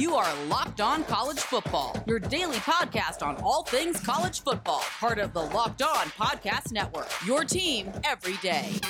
You are Locked On College Football, your daily podcast on all things college football, part of the Locked On Podcast Network. Your team every day.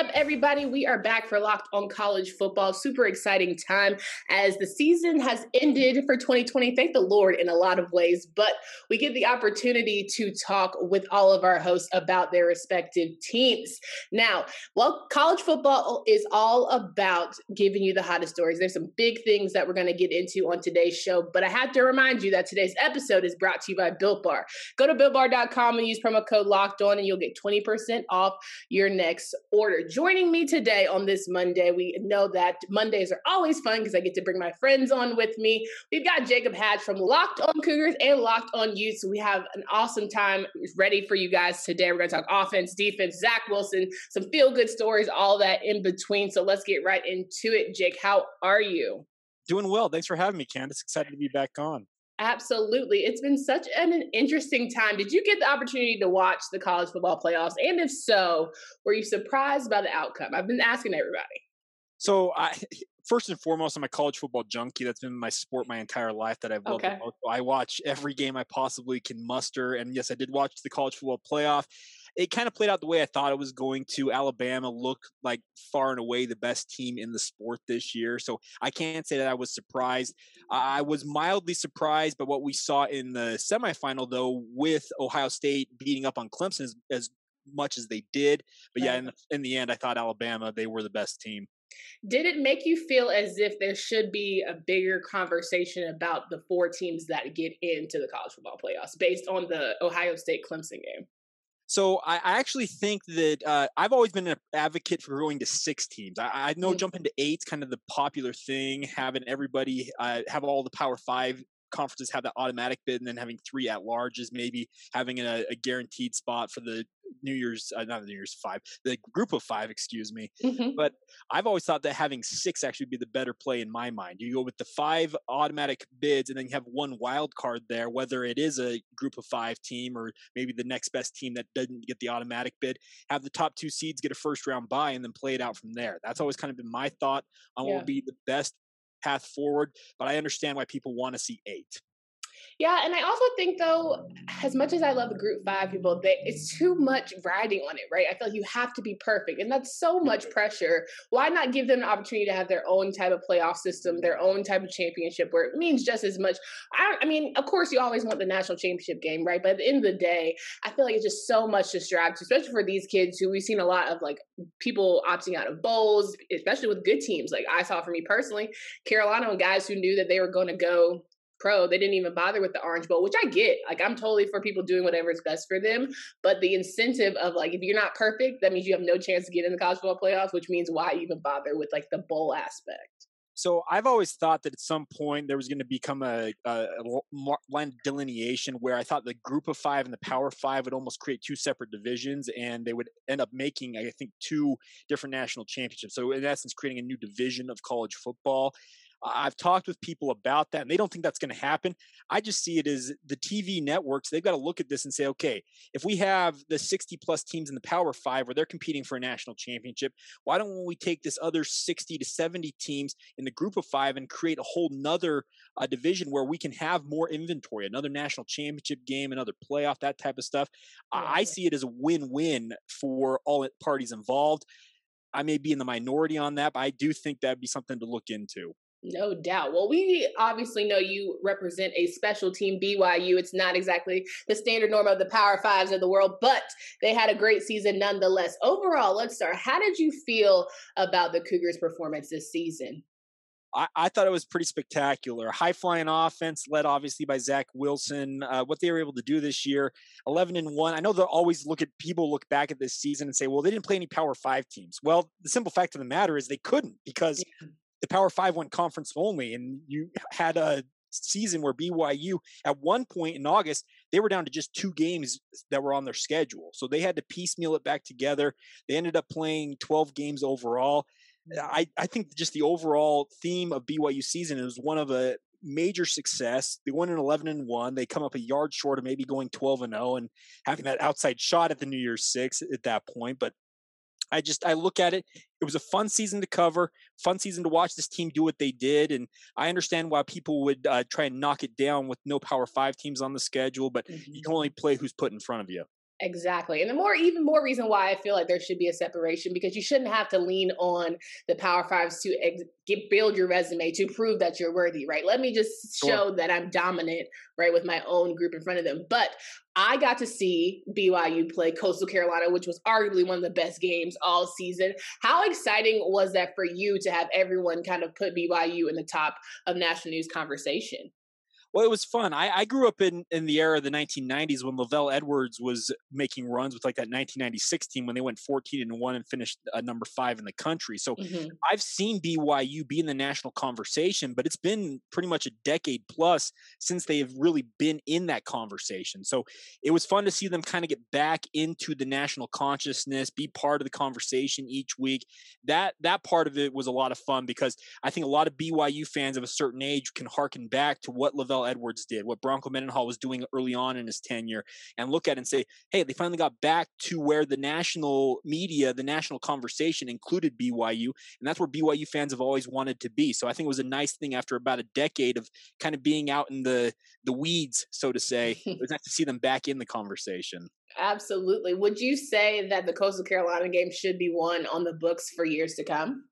Up, everybody? We are back for Locked on College Football. Super exciting time as the season has ended for 2020. Thank the Lord in a lot of ways, but we get the opportunity to talk with all of our hosts about their respective teams. Now, well, college football is all about giving you the hottest stories. There's some big things that we're going to get into on today's show, but I have to remind you that today's episode is brought to you by Built Bar. Go to builtbar.com and use promo code Locked On, and you'll get 20% off your next order. Joining me today on this Monday, we know that Mondays are always fun because I get to bring my friends on with me. We've got Jacob Hatch from Locked On Cougars and Locked On Utes. So we have an awesome time ready for you guys today. We're going to talk offense, defense, Zach Wilson, some feel good stories, all that in between. So let's get right into it. Jake, how are you? Doing well. Thanks for having me, Candace. Excited to be back on. Absolutely. It's been such an interesting time. Did you get the opportunity to watch the college football playoffs? And if so, were you surprised by the outcome? I've been asking everybody. So I first and foremost, I'm a college football junkie. That's been my sport my entire life that I've loved. Okay. I watch every game I possibly can muster. And yes, I did watch the college football playoff it kind of played out the way I thought it was going to. Alabama looked like far and away the best team in the sport this year. So I can't say that I was surprised. I was mildly surprised by what we saw in the semifinal, though, with Ohio State beating up on Clemson as, as much as they did. But yeah, in in the end, I thought Alabama, they were the best team. Did it make you feel as if there should be a bigger conversation about the four teams that get into the college football playoffs based on the Ohio State Clemson game? So I, I actually think that uh, I've always been an advocate for going to six teams. I, I know mm-hmm. jumping to eight's kind of the popular thing, having everybody uh, have all the Power Five conferences have that automatic bid, and then having three at larges, maybe having a, a guaranteed spot for the New Year's, uh, not the New Year's five, the group of five, excuse me. Mm-hmm. But I've always thought that having six actually be the better play in my mind. You go with the five automatic bids, and then you have one wild card there, whether it is a group of five team or maybe the next best team that doesn't get the automatic bid. Have the top two seeds get a first round bye, and then play it out from there. That's always kind of been my thought on yeah. what would be the best path forward. But I understand why people want to see eight. Yeah, and I also think though, as much as I love the group five people, they, it's too much riding on it, right? I feel like you have to be perfect, and that's so much mm-hmm. pressure. Why not give them an opportunity to have their own type of playoff system, their own type of championship, where it means just as much? I, I mean, of course, you always want the national championship game, right? But at the end of the day, I feel like it's just so much distraction, especially for these kids who we've seen a lot of like people opting out of bowls, especially with good teams. Like I saw for me personally, Carolina and guys who knew that they were going to go pro. They didn't even bother with the Orange Bowl, which I get. Like I'm totally for people doing whatever is best for them. But the incentive of like if you're not perfect, that means you have no chance to get in the college football playoffs, which means why even bother with like the bowl aspect. So I've always thought that at some point there was going to become a, a, a, line delineation where I thought the group of five and the power five would almost create two separate divisions, and they would end up making, I think, two different national championships. So in essence, creating a new division of college football. I've talked with people about that and they don't think that's going to happen. I just see it as the TV networks, they've got to look at this and say, okay, if we have the 60 plus teams in the Power Five where they're competing for a national championship, why don't we take this other 60 to 70 teams in the group of five and create a whole nother uh, division where we can have more inventory, another national championship game, another playoff, that type of stuff? I see it as a win win for all parties involved. I may be in the minority on that, but I do think that'd be something to look into. No doubt. Well, we obviously know you represent a special team, BYU. It's not exactly the standard norm of the Power Fives of the world, but they had a great season nonetheless. Overall, let's start. How did you feel about the Cougars' performance this season? I, I, thought it was pretty spectacular. High flying offense, led obviously by Zach Wilson. Uh, what they were able to do this year, eleven and one. I know they'll always look at people look back at this season and say, "Well, they didn't play any Power Five teams." Well, the simple fact of the matter is they couldn't because yeah the Power Five went conference only, and you had a season where BYU at one point in August they were down to just two games that were on their schedule, so they had to piecemeal it back together. They ended up playing 12 games overall. Mm. I, I think just the overall theme of BYU season is one of a major success. They went in 11 and 1. They come up a yard short of maybe going 12 and 0 and having that outside shot at the New Year's Six at that point. But I just I look at it. It was a fun season to cover, fun season to watch this team do what they did, and I understand why people would uh, try and knock it down with no Power Five teams on the schedule. But mm-hmm. you can only play who's put in front of you. Exactly. And the more, even more reason why I feel like there should be a separation because you shouldn't have to lean on the Power Fives to ex- get, build your resume to prove that you're worthy, right? Let me just show sure. that I'm dominant, right, with my own group in front of them. But I got to see BYU play Coastal Carolina, which was arguably one of the best games all season. How exciting was that for you to have everyone kind of put BYU in the top of national news conversation? Well, it was fun. I, I grew up in, in the era of the 1990s when LaVell Edwards was making runs with like that 1996 team when they went 14 and one and finished uh, number five in the country. So mm-hmm. I've seen BYU be in the national conversation, but it's been pretty much a decade plus since they have really been in that conversation. So it was fun to see them kind of get back into the national consciousness, be part of the conversation each week. That that part of it was a lot of fun because I think a lot of BYU fans of a certain age can harken back to what LaVell Edwards did, what Bronco Mendenhall was doing early on in his tenure, and look at and say, hey, they finally got back to where the national media, the national conversation included BYU, and that's where BYU fans have always wanted to be. So I think it was a nice thing after about a decade of kind of being out in the the weeds, so to say. it was nice to see them back in the conversation. Absolutely. Would you say that the Coastal Carolina game should be one on the books for years to come?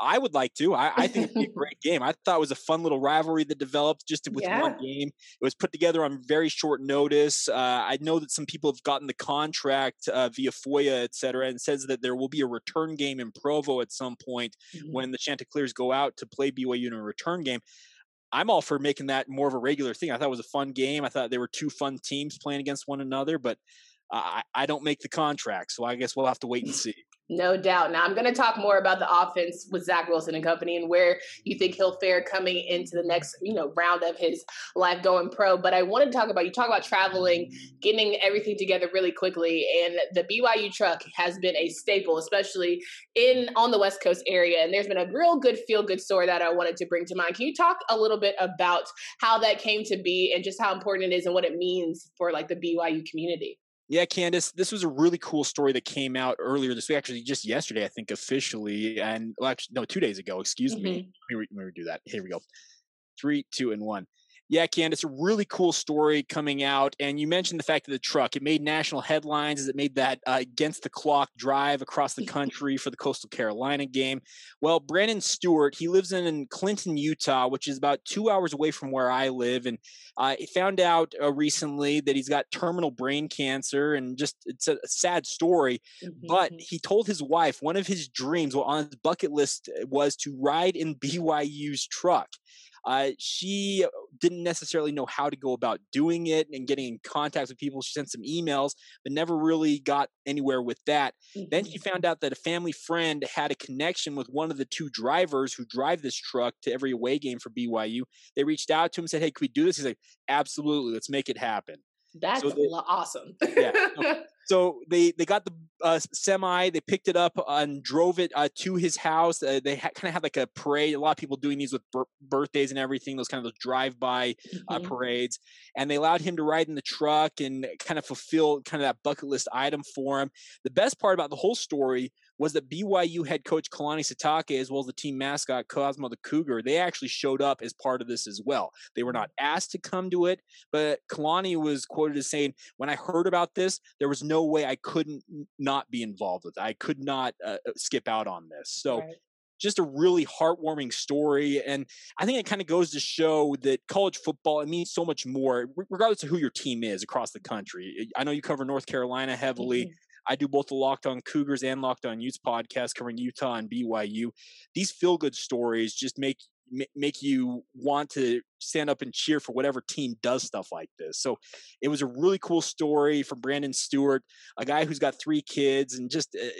I would like to. I, I think it'd be a great game. I thought it was a fun little rivalry that developed just with yeah. one game. It was put together on very short notice. Uh, I know that some people have gotten the contract uh, via FOIA, et cetera, and says that there will be a return game in Provo at some point mm-hmm. when the Chanticleers go out to play BYU in a return game. I'm all for making that more of a regular thing. I thought it was a fun game. I thought there were two fun teams playing against one another, but I, I don't make the contract, so I guess we'll have to wait and see. No doubt. Now I'm going to talk more about the offense with Zach Wilson and company and where you think he'll fare coming into the next, you know, round of his life going pro. But I want to talk about you talk about traveling, getting everything together really quickly, and the BYU truck has been a staple, especially in on the West Coast area. And there's been a real good feel good story that I wanted to bring to mind. Can you talk a little bit about how that came to be and just how important it is and what it means for like the BYU community? Yeah, Candace, this was a really cool story that came out earlier this week, actually just yesterday, I think, officially, and well, actually, no, two days ago. Excuse mm-hmm. me. Let me, let me do that. Here we go. Three, two, and one. Yeah, Candace, a really cool story coming out. And you mentioned the fact of the truck. It made national headlines as it made that uh, against the clock drive across the country for the Coastal Carolina game. Well, Brandon Stewart, he lives in Clinton, Utah, which is about two hours away from where I live. And uh, he found out uh, recently that he's got terminal brain cancer and just it's a, sad story. Mm-hmm. But he told his wife one of his dreams well, on his bucket list uh, was to ride in BYU's truck. Uh, she didn't necessarily know how to go about doing it and getting in contact with people. She sent some emails, but never really got anywhere with that. Mm-hmm. Then she mm-hmm. found out that a family friend had a connection with one of the two drivers who drive this truck to every away game for BYU. They reached out to him and said, Hey, can we do this? He's like, Absolutely, let's make it happen. That's so they, awesome. yeah. So, so, they they got the uh, semi, they picked it up and drove it uh, to his house. Uh, they ha- kind of had like a parade. A lot of people doing these with bir- birthdays and everything. Those kind of those drive by uh, mm-hmm. parades, and they allowed him to ride in the truck and kind of fulfill kind of that bucket list item for him. The best part about the whole story was that BYU head coach Kalani Sitake, as well as the team mascot Cosmo the Cougar, they actually showed up as part of this as well. They were not asked to come to it, but Kalani was quoted as saying, "When I heard about this, there was no way I couldn't not be involved with it. I could not uh, uh skip out on this." So. Right just a really heartwarming story. And I think it kind of goes to show that college football, it means so much more, regardless of who your team is across the country. I know you cover North Carolina heavily. Mm-hmm. I do both the Locked On Cougars and Locked On Utes podcast covering Utah and BYU. These feel good stories just make make you want to stand up and cheer for whatever team does stuff like this. So it was a really cool story from Brandon Stewart, a guy who's got three kids and just a,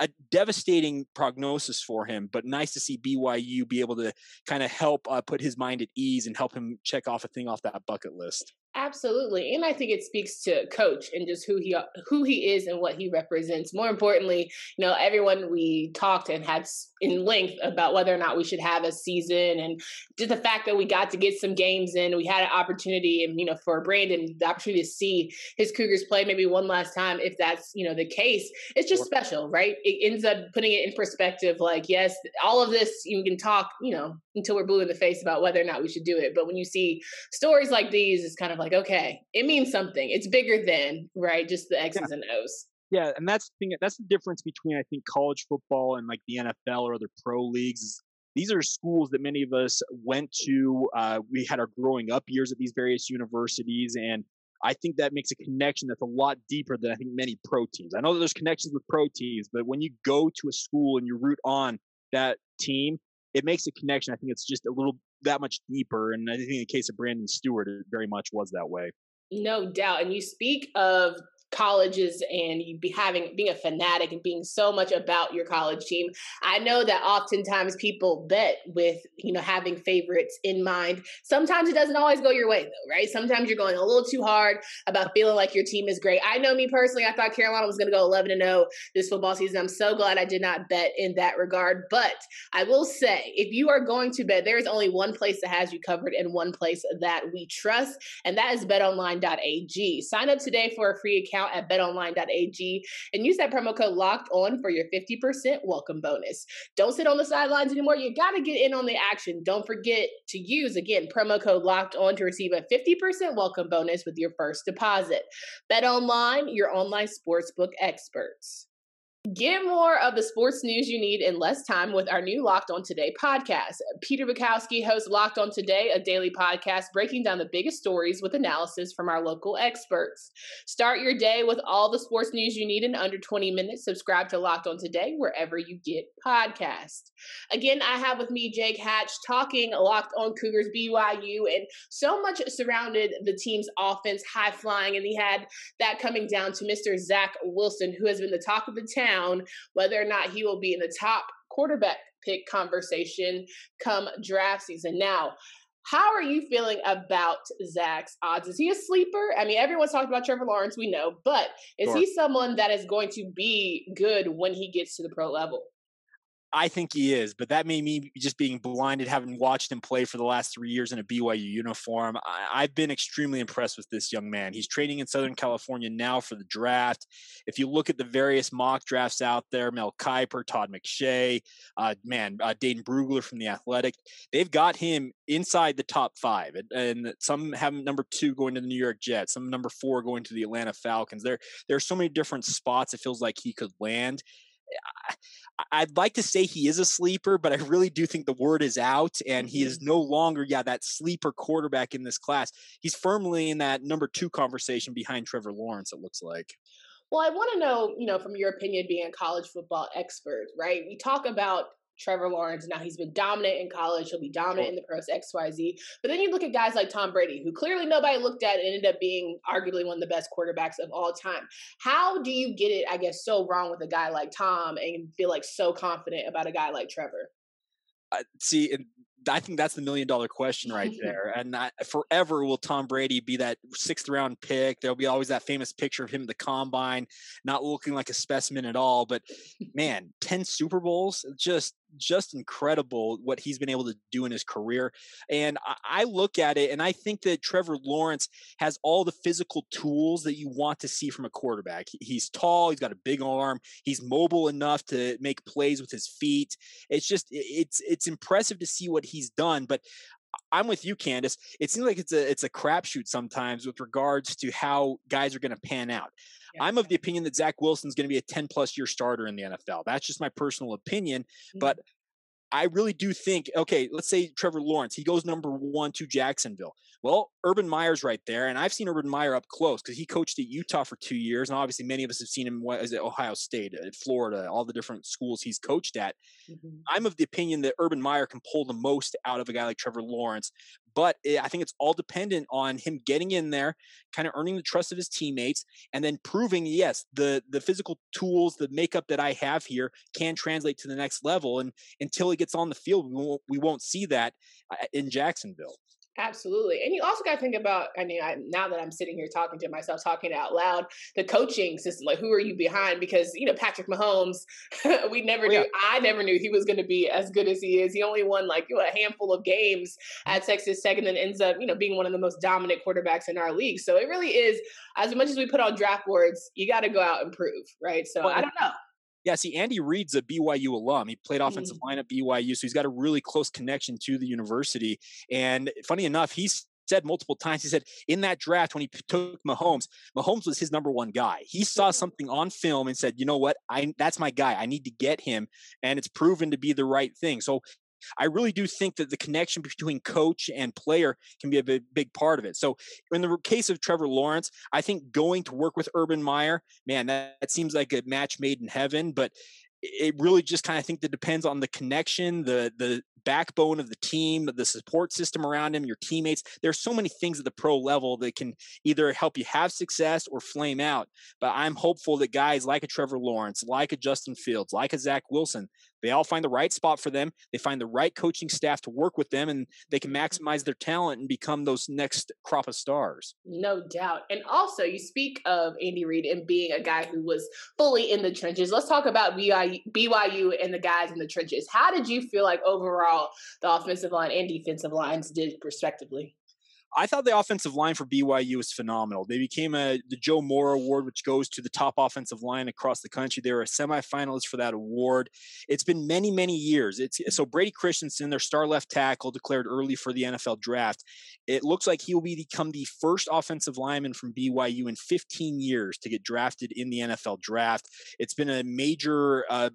a devastating prognosis for him, but nice to see BYU be able to kind of help uh, put his mind at ease and help him check off a thing off that bucket list. Absolutely, and I think it speaks to coach and just who he who he is and what he represents. More importantly, you know, everyone we talked and had in length about whether or not we should have a season, and just the fact that we got to get some games in, we had an opportunity, and you know, for Brandon, the opportunity to see his Cougars play maybe one last time, if that's you know the case, it's just special, right? It ends up putting it in perspective. Like, yes, all of this you can talk, you know, until we're blue in the face about whether or not we should do it, but when you see stories like these, it's kind of like like, okay, it means something. It's bigger than right, just the X's yeah. and O's. Yeah, and that's the thing. That's the difference between I think college football and like the NFL or other pro leagues. These are schools that many of us went to. Uh, we had our growing up years at these various universities, and I think that makes a connection that's a lot deeper than I think many pro teams. I know that there's connections with pro teams, but when you go to a school and you root on that team, it makes a connection. I think it's just a little that much deeper. And I think in the case of Brandon Stewart, it very much was that way. No doubt. And you speak of colleges and you be having being a fanatic and being so much about your college team. I know that oftentimes people bet with, you know, having favorites in mind. Sometimes it doesn't always go your way though, right? Sometimes you're going a little too hard about feeling like your team is great. I know me personally, I thought Carolina was going to go 11 and 0 this football season. I'm so glad I did not bet in that regard, but I will say if you are going to bet, there is only one place that has you covered and one place that we trust, and that is betonline.ag. Sign up today for a free account account at betonline.ag and use that promo code locked on for your 50% welcome bonus. Don't sit on the sidelines anymore. You got to get in on the action. Don't forget to use, again, promo code locked on to receive a 50% welcome bonus with your first deposit. Bet online, your online sportsbook experts. Get more of the sports news you need in less time with our new Locked On Today podcast. Peter Bukowski hosts Locked On Today, a daily podcast breaking down the biggest stories with analysis from our local experts. Start your day with all the sports news you need in under 20 minutes. Subscribe to Locked On Today wherever you get podcasts. Again, I have with me Jake Hatch talking Locked On Cougars BYU, and so much surrounded the team's offense, high flying, and he had that coming down to Mr. Zach Wilson, who has been the talk of the town down whether or not he will be in the top quarterback pick conversation come draft season. Now, how are you feeling about Zach's odds? Is he a sleeper? I mean, everyone's talking about Trevor Lawrence, we know, but is sure. he someone that is going to be good when he gets to the pro level? I think he is, but that made me just being blinded, having watched him play for the last three years in a BYU uniform. I, have been extremely impressed with this young man. He's training in Southern California now for the draft. If you look at the various mock drafts out there, Mel Kiper, Todd McShay, uh, man, uh, Dane Brugler from the Athletic, they've got him inside the top five, and, and some have number two going to the New York Jets, some number four going to the Atlanta Falcons. There, there are so many different spots it feels like he could land. I'd like to say he is a sleeper, but I really do think the word is out, and he is mm-hmm. no longer, yeah, that sleeper quarterback in this class. He's firmly in that number two conversation behind Trevor Lawrence. It looks like. Well, I want to know, you know, from your opinion, being a college football expert, right? We talk about Trevor Lawrence. Now he's been dominant in college. He'll be dominant sure. in the pros XYZ. But then you look at guys like Tom Brady, who clearly nobody looked at and ended up being arguably one of the best quarterbacks of all time. How do you get it, I guess, so wrong with a guy like Tom and feel like so confident about a guy like Trevor? Uh, see, I think that's the million dollar question right there. And I, forever will Tom Brady be that sixth round pick. There'll be always that famous picture of him at the combine, not looking like a specimen at all. But man, 10 Super Bowls, just just incredible what he's been able to do in his career. And I, look at it and I think that Trevor Lawrence has all the physical tools that you want to see from a quarterback. He's tall, he's got a big arm, he's mobile enough to make plays with his feet. It's just it's it's impressive to see what he's done, but I'm with you, Candace. It seems like it's a it's a crapshoot sometimes with regards to how guys are going to pan out. Yeah. I'm of the opinion that Zach Wilson's going to be a 10 plus year starter in the NFL. That's just my personal opinion. Mm-hmm. But I really do think, okay, let's say Trevor Lawrence, he goes number one to Jacksonville. Well, Urban Meyer's right there, and I've seen Urban Meyer up close because he coached at Utah for two years, and obviously many of us have seen him at Ohio State, at Florida, all the different schools he's coached at. Mm-hmm. I'm of the opinion that Urban Meyer can pull the most out of a guy like Trevor Lawrence, but it, I think it's all dependent on him getting in there, kind of earning the trust of his teammates, and then proving yes, the the physical tools, the makeup that I have here can translate to the next level. And until he gets on the field, we won't, we won't see that uh, in Jacksonville. Absolutely. And you also got to think about, I mean, I, now that I'm sitting here talking to myself, talking out loud, the coaching system, like who are you behind? Because, you know, Patrick Mahomes, we never oh, knew. I never knew he was going to be as good as he is. He only won like you know, a handful of games at Texas Tech and then ends up, you know, being one of the most dominant quarterbacks in our league. So it really is, as much as we put on draft boards, you got to go out and prove, right? So well, I don't know. Yeah, see, Andy Reid's a BYU alum. He played offensive mm. line at BYU, so he's got a really close connection to the university. And funny enough, he's said multiple times, he said in that draft when he took Mahomes, Mahomes was his number one guy. He saw something on film and said, you know what, I that's my guy. I need to get him, and it's proven to be the right thing. So I really do think that the connection between coach and player can be a big, big part of it. So, in the case of Trevor Lawrence, I think going to work with Urban Meyer, man, that, that seems like a match made in heaven. But it really just kind of think that depends on the connection, the the backbone of the team, the support system around him, your teammates. There's so many things at the pro level that can either help you have success or flame out. But I'm hopeful that guys like a Trevor Lawrence, like a Justin Fields, like a Zach Wilson, they all find the right spot for them. They find the right coaching staff to work with them, and they can mm-hmm. maximize their talent and become those next crop of stars. No doubt. And also, you speak of Andy Reid and being a guy who was fully in the trenches. Let's talk about BYU, BYU and the guys in the trenches. How did you feel like overall the offensive line and defensive lines did, respectively? I thought the offensive line for BYU was phenomenal. They became a the Joe Moore Award, which goes to the top offensive line across the country. They were a semifinalist for that award. It's been many, many years. It's so Brady Christensen, their star left tackle, declared early for the NFL draft. It looks like he will become the first offensive lineman from BYU in 15 years to get drafted in the NFL draft. It's been a major uh,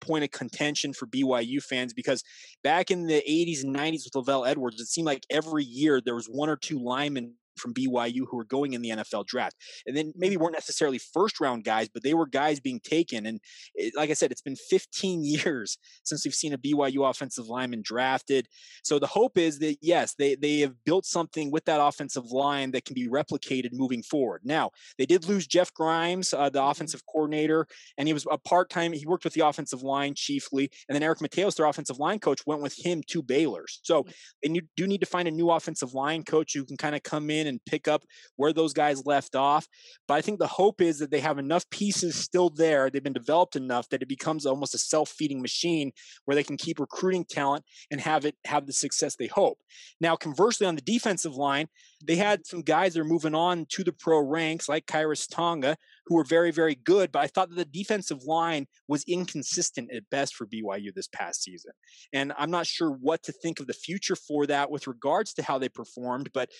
point of contention for BYU fans because back in the 80s and 90s with LaVell Edwards, it seemed like every year there was one or two linemen from BYU who were going in the NFL draft. And then maybe weren't necessarily first round guys, but they were guys being taken. And it, like I said, it's been 15 years since we've seen a BYU offensive lineman drafted. So the hope is that, yes, they, they have built something with that offensive line that can be replicated moving forward. Now, they did lose Jeff Grimes, uh, the mm-hmm. offensive coordinator, and he was a part time, he worked with the offensive line chiefly. And then Eric Mateos, their offensive line coach, went with him to Baylor. So and you do need to find a new offensive line coach who can kind of come in in and pick up where those guys left off. But I think the hope is that they have enough pieces still there. They've been developed enough that it becomes almost a self-feeding machine where they can keep recruiting talent and have it have the success they hope. Now, conversely, on the defensive line, they had some guys that are moving on to the pro ranks, like Khyiris Tonga, who were very, very good. But I thought that the defensive line was inconsistent at best for BYU this past season. And I'm not sure what to think of the future for that with regards to how they performed. But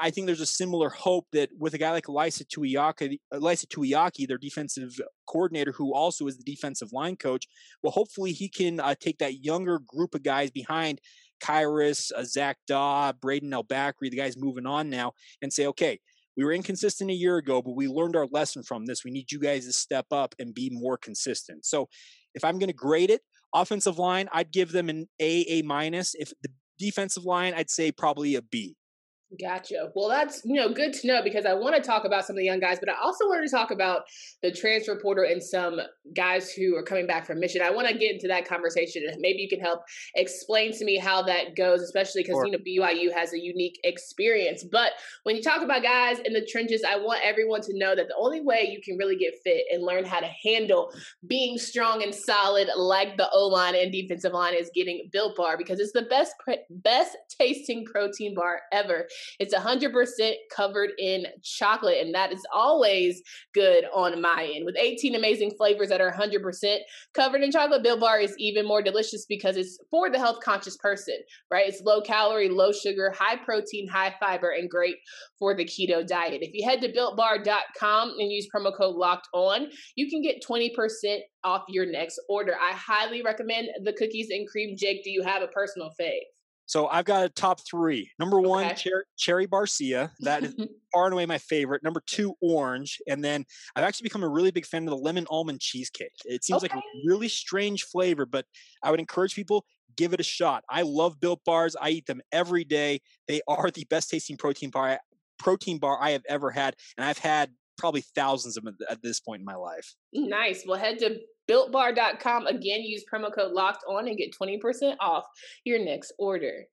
I think there's a similar hope that with a guy like Ilaisa Tuiaki, Ilaisa Tuiaki, their defensive coordinator, who also is the defensive line coach, well, hopefully he can uh, take that younger group of guys behind Khyiris, uh, Zac Dawe, Bracken El-Bakri, the guys moving on now, and say, okay, we were inconsistent a year ago, but we learned our lesson from this. We need you guys to step up and be more consistent. So if I'm going to grade it, offensive line, I'd give them an A, A minus. If the defensive line, I'd say probably a B. Gotcha. Well, that's you know good to know because I want to talk about some of the young guys, but I also wanted to talk about the transfer portal and some guys who are coming back from mission. I want to get into that conversation, and maybe you can help explain to me how that goes, especially because sure. you know BYU has a unique experience. But when you talk about guys in the trenches, I want everyone to know that the only way you can really get fit and learn how to handle being strong and solid, like the O line and defensive line, is getting Built Bar because it's the best best tasting protein bar ever. It's 100% covered in chocolate, and that is always good on my end. With 18 amazing flavors that are 100% covered in chocolate, Built Bar is even more delicious because it's for the health conscious person, right? It's low calorie, low sugar, high protein, high fiber, and great for the keto diet. If you head to builtbar.com and use promo code locked on, you can get 20% off your next order. I highly recommend the cookies and cream. Jake, do you have a personal fave? So I've got a top three. Number one, okay. cher- cherry barcia. That is far and away my favorite. Number two, orange. And then I've actually become a really big fan of the lemon almond cheesecake. It seems okay. like a really strange flavor, but I would encourage people give it a shot. I love built bars. I eat them every day. They are the best tasting protein bar protein bar I have ever had, and I've had probably thousands of them at this point in my life. Nice. Well, head to builtbar.com. Again, use promo code locked on and get 20% off your next order.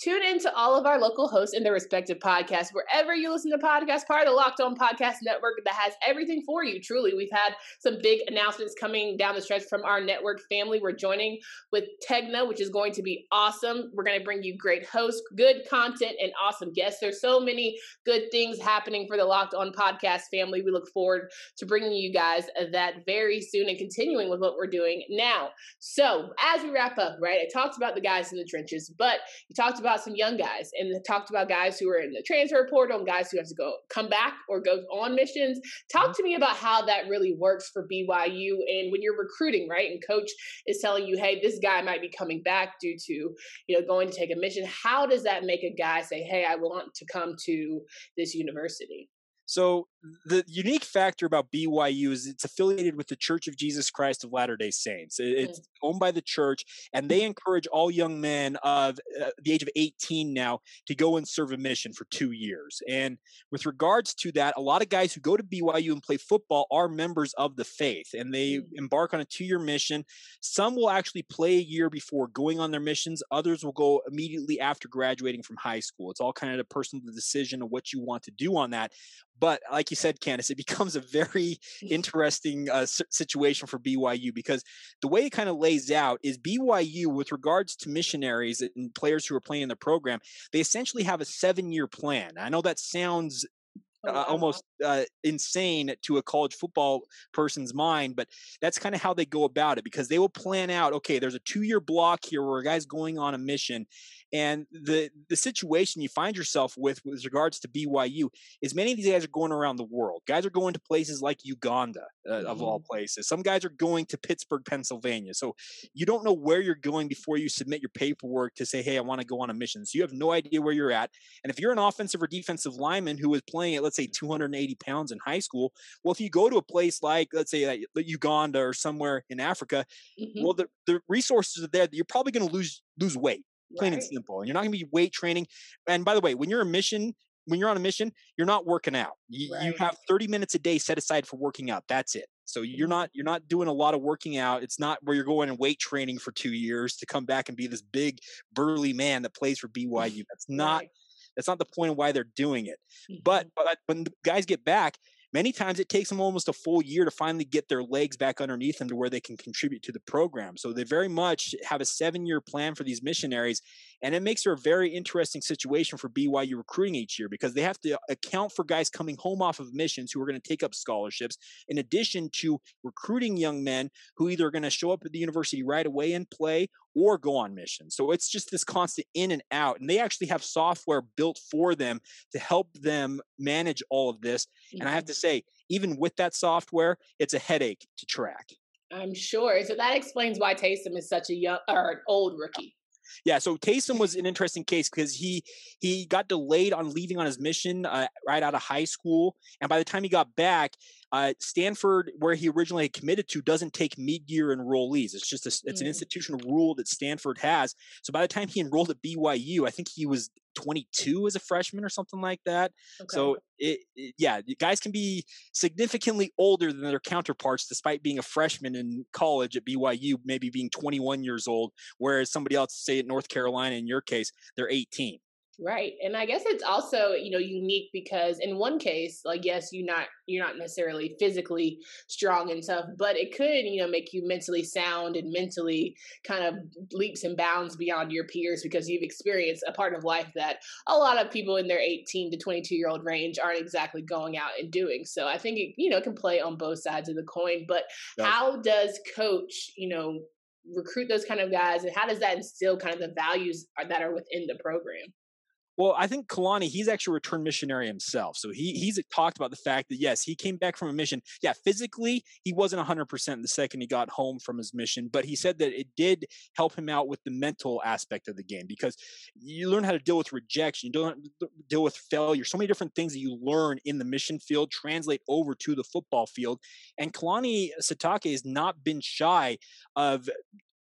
Tune in to all of our local hosts in their respective podcasts, wherever you listen to podcasts, part of the Locked On Podcast Network that has everything for you. Truly, we've had some big announcements coming down the stretch from our network family. We're joining with Tegna, which is going to be awesome. We're going to bring you great hosts, good content, and awesome guests. There's so many good things happening for the Locked On Podcast family. We look forward to bringing you guys that very soon and continuing with what we're doing now. So, as we wrap up, right, I talked about the guys in the trenches, but you talked about about some young guys and talked about guys who are in the transfer portal and guys who have to go come back or go on missions. Talk mm-hmm. to me about how that really works for BYU and when you're recruiting, right? And coach is telling you, hey, this guy might be coming back due to, you know, going to take a mission. How does that make a guy say, hey, I want to come to this university? So the unique factor about BYU is it's affiliated with the Church of Jesus Christ of Latter Day Saints. It's owned by the church, and they encourage all young men of uh, the age of 18 now to go and serve a mission for two years. And with regards to that, a lot of guys who go to BYU and play football are members of the faith, and they mm. embark on a two-year mission. Some will actually play a year before going on their missions. Others will go immediately after graduating from high school. It's all kind of a personal decision of what you want to do on that. But like you said, Candace, it becomes a very interesting uh, situation for BYU because the way it kind of lays out is BYU, with regards to missionaries and players who are playing in the program, they essentially have a seven year plan. I know that sounds Oh, uh, almost uh, insane to a college football person's mind, but that's kind of how they go about it because they will plan out. Okay, there's a two year block here where a guy's going on a mission, and the the situation you find yourself with with regards to BYU is many of these guys are going around the world. Guys are going to places like Uganda, uh, mm-hmm. of all mm-hmm. places. Some guys are going to Pittsburgh, Pennsylvania. So you don't know where you're going before you submit your paperwork to say, "Hey, I want to go on a mission." So you have no idea where you're at. And if you're an offensive or defensive lineman who is playing at let's say 280 pounds in high school, well, if you go to a place like let's say like Uganda or somewhere in Africa, mm-hmm. well, the, the resources are there. You're probably going to lose lose weight plain right. and simple. And you're not going to be weight training. And by the way, when you're a mission, when you're on a mission, you're not working out. You, right. you have 30 minutes a day set aside for working out. That's it. So you're mm-hmm. not you're not doing a lot of working out. It's not where you're going and weight training for two years to come back and be this big burly man that plays for BYU. That's not right. That's not the point of why they're doing it. Mm-hmm. But but when the guys get back, Many times it takes them almost a full year to finally get their legs back underneath them to where they can contribute to the program. So they very much have a seven year plan for these missionaries. And it makes for a very interesting situation for BYU recruiting each year because they have to account for guys coming home off of missions who are going to take up scholarships, in addition to recruiting young men who either are going to show up at the university right away and play or go on mission. So it's just this constant in and out. And they actually have software built for them to help them manage all of this. Mm-hmm. And I have to say, even with that software, it's a headache to track. I'm sure. So that explains why Taysom is such a young or an old rookie. Yeah, so Taysom was an interesting case because he he got delayed on leaving on his mission uh, right out of high school, and by the time he got back, uh, Stanford, where he originally committed to, doesn't take mid-year enrollees. It's just a, it's mm. an institutional rule that Stanford has. So by the time he enrolled at BYU, I think he was 22 as a freshman or something like that. Okay. So it, it, yeah, guys can be significantly older than their counterparts, despite being a freshman in college at BYU, maybe being 21 years old, whereas somebody else, say at North Carolina, in your case, they're 18. Right. And I guess it's also, you know, unique because in one case, like yes, you're not you're not necessarily physically strong and stuff, but it could, you know, make you mentally sound and mentally kind of leaps and bounds beyond your peers because you've experienced a part of life that a lot of people in their 18 to 22 year old range aren't exactly going out and doing. So I think it, you know, can play on both sides of the coin. But how does coach, you know, recruit those kind of guys and how does that instill kind of the values that are within the program? Well, I think Kalani, he's actually a returned missionary himself. So he he's talked about the fact that yes, he came back from a mission. Yeah, physically he wasn't 100% the second he got home from his mission, but he said that it did help him out with the mental aspect of the game because you learn how to deal with rejection, you don't deal with failure, so many different things that you learn in the mission field translate over to the football field. And Kalani Sitake has not been shy of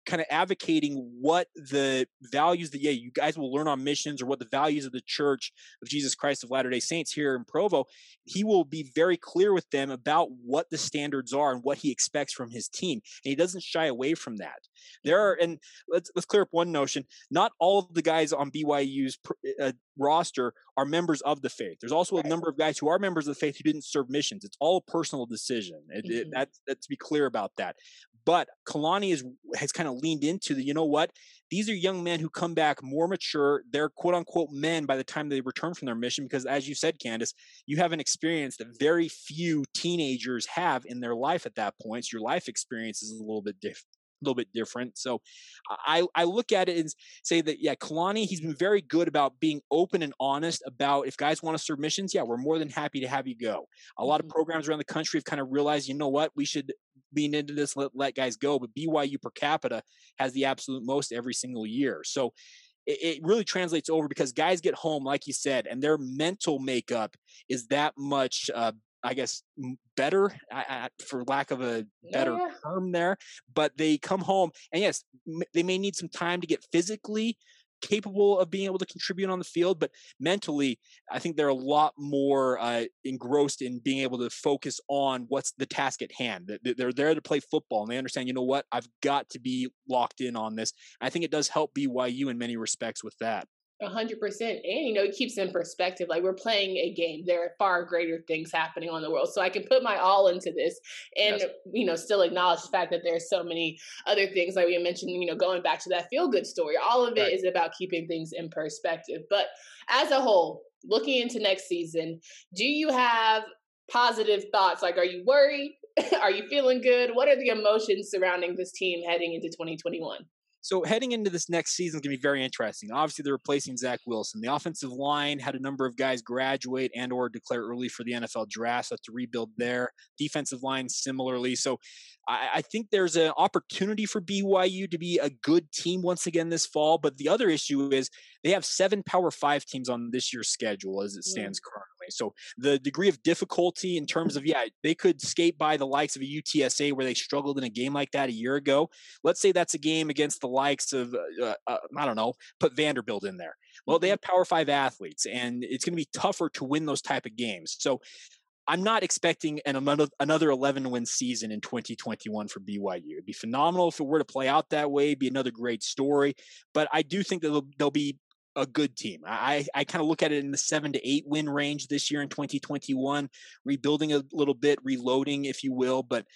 kind of advocating what the values that yeah you guys will learn on missions or what the values of the church of jesus christ of latter day saints here in provo he will be very clear with them about what the standards are and what he expects from his team and he doesn't shy away from that. There are and let's let's clear up one notion not all of the guys on byu's uh, roster are members of the faith. There's also a number of guys who are members of the faith who didn't serve missions. It's all a personal decision. It, mm-hmm. it, that, that to be clear about that but Kalani is has kind of leaned into the, you know what? These are young men who come back more mature. They're quote unquote men by the time they return from their mission, because as you said, Candace, you have an experience that very few teenagers have in their life at that point. So your life experience is a little bit different little bit different. So I, I look at it and say that, yeah, Kalani, he's been very good about being open and honest about if guys want to serve missions, yeah, we're more than happy to have you go. A lot mm-hmm. of programs around the country have kind of realized, you know what, we should lean into this, let, let guys go. But BYU per capita has the absolute most every single year. So it, really translates over because guys get home, like you said, and their mental makeup is that much uh, I guess better for lack of a better yeah. term there but they come home and yes they may need some time to get physically capable of being able to contribute on the field but mentally i think they're a lot more uh, engrossed in being able to focus on what's the task at hand. They're there to play football and they understand you know what? I've got to be locked in on this. I think it does help byu in many respects with that hundred percent. And you know, it keeps in perspective. Like we're playing a game. There are far greater things happening on the world. So I can put my all into this and yes. you know, still acknowledge the fact that there's so many other things like we mentioned, you know, going back to that feel good story. All of it right. is about keeping things in perspective. But as a whole, looking into next season, do you have positive thoughts? Like are you worried? are you feeling good? What are the emotions surrounding this team heading into 2021? So heading into this next season is going to be very interesting. Obviously, they're replacing Zach Wilson. The offensive line had a number of guys graduate and or declare early for the NFL draft, so to rebuild there. Defensive line similarly. So I, I think there's an opportunity for BYU to be a good team once again this fall. But the other issue is they have seven Power Five teams on this year's schedule as it stands mm. currently. So the degree of difficulty in terms of yeah, they could skate by the likes of a UTSA where they struggled in a game like that a year ago. Let's say that's a game against the likes of uh, uh, I don't know, put Vanderbilt in there. Well, they mm-hmm. have Power Five athletes, and it's going to be tougher to win those type of games. So. I'm not expecting an, another 11 win season in 2021 for BYU. It'd be phenomenal if it were to play out that way. It'd be another great story. But I do think that they'll, they'll be a good team. I, I kind of look at it in the seven to eight win range this year in 2021, rebuilding a little bit, reloading, if you will. But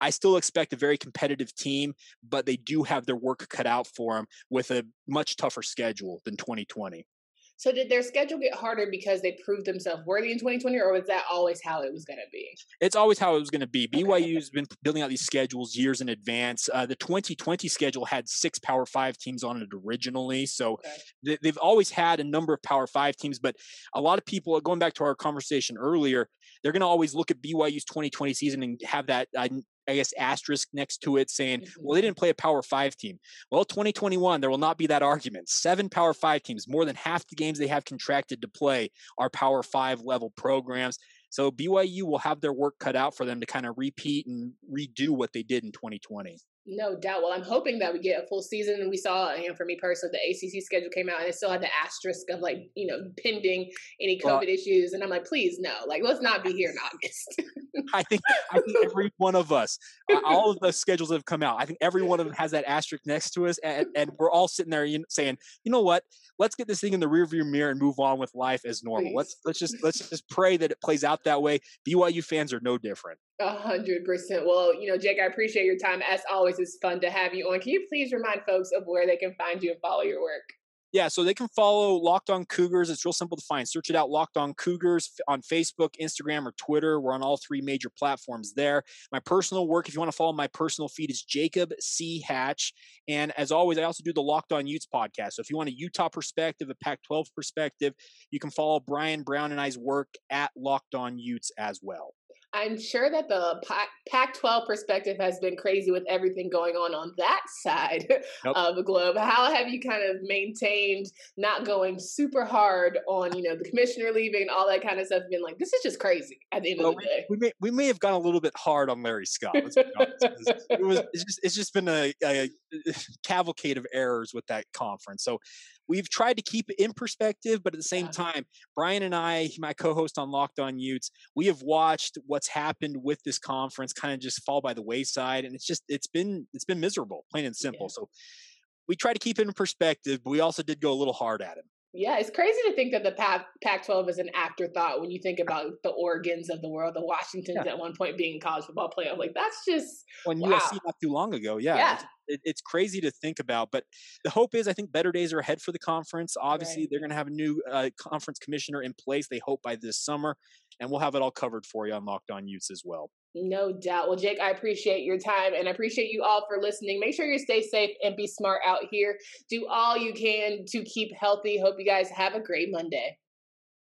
I still expect a very competitive team, but they do have their work cut out for them with a much tougher schedule than 2020. So did their schedule get harder because they proved themselves worthy in 2020, or was that always how it was going to be? It's always how it was going to be. Okay. BYU's been building out these schedules years in advance. Uh, the 2020 schedule had six Power Five teams on it originally, so okay. they, they've always had a number of Power Five teams. But a lot of people, going back to our conversation earlier, they're going to always look at BYU's 2020 season and have that uh, I guess, asterisk next to it saying, mm-hmm. well, they didn't play a Power Five team. Well, 2021, there will not be that argument. Seven Power Five teams, more than half the games they have contracted to play are Power Five level programs. So BYU will have their work cut out for them to kind of repeat and redo what they did in 2020. No doubt. Well, I'm hoping that we get a full season. And we saw, you know, for me personally, the ACC schedule came out and it still had the asterisk of like, you know, pending any COVID well, issues. And I'm like, please, no, like, let's not be here in August. I think I think every one of us, all of the schedules that have come out, I think every one of them has that asterisk next to us, and, and we're all sitting there saying, you know what? Let's get this thing in the rearview mirror and move on with life as normal. Please. Let's let's just let's just pray that it plays out that way. BYU fans are no different. A hundred percent. Well, you know, Jake, I appreciate your time. As always, it's fun to have you on. Can you please remind folks of where they can find you and follow your work? Yeah, so they can follow Locked On Cougars. It's real simple to find. Search it out, Locked On Cougars on Facebook, Instagram, or Twitter. We're on all three major platforms there. My personal work, if you want to follow my personal feed, is Jacob C. Hatch. And as always, I also do the Locked On Utes podcast. So if you want a Utah perspective, a Pac 12 perspective, you can follow Brian Brown and I's work at Locked On Utes as well. I'm sure that the Pac 12 perspective has been crazy with everything going on on that side yep. of the globe. How have you kind of maintained not going super hard on, you know, the commissioner leaving all that kind of stuff? Been like, this is just crazy at the end well, of the day. We may, we may have gone a little bit hard on Larry Scott. it was, it's, just, it's just been a, a cavalcade of errors with that conference. So we've tried to keep it in perspective, but at the same time, Brian and I, my co-host on Locked On Utes, we have watched what's happened with this conference kind of just fall by the wayside, and it's just it's been it's been miserable, plain and simple. Yeah. So we try to keep it in perspective, but we also did go a little hard at him. Yeah, it's crazy to think that the Pac 12 is an afterthought when you think about the Oregons of the world, the Washingtons yeah. at one point being college football playoff. Like, that's just. When wow. USC not too long ago. Yeah. yeah. It's, it's, crazy to think about. But the hope is, I think better days are ahead for the conference. Obviously, right. they're going to have a new uh, conference commissioner in place, they hope, by this summer. And we'll have it all covered for you on Locked On Utes as well. No doubt. Well, Jake, I appreciate your time and I appreciate you all for listening. Make sure you stay safe and be smart out here. Do all you can to keep healthy. Hope you guys have a great Monday.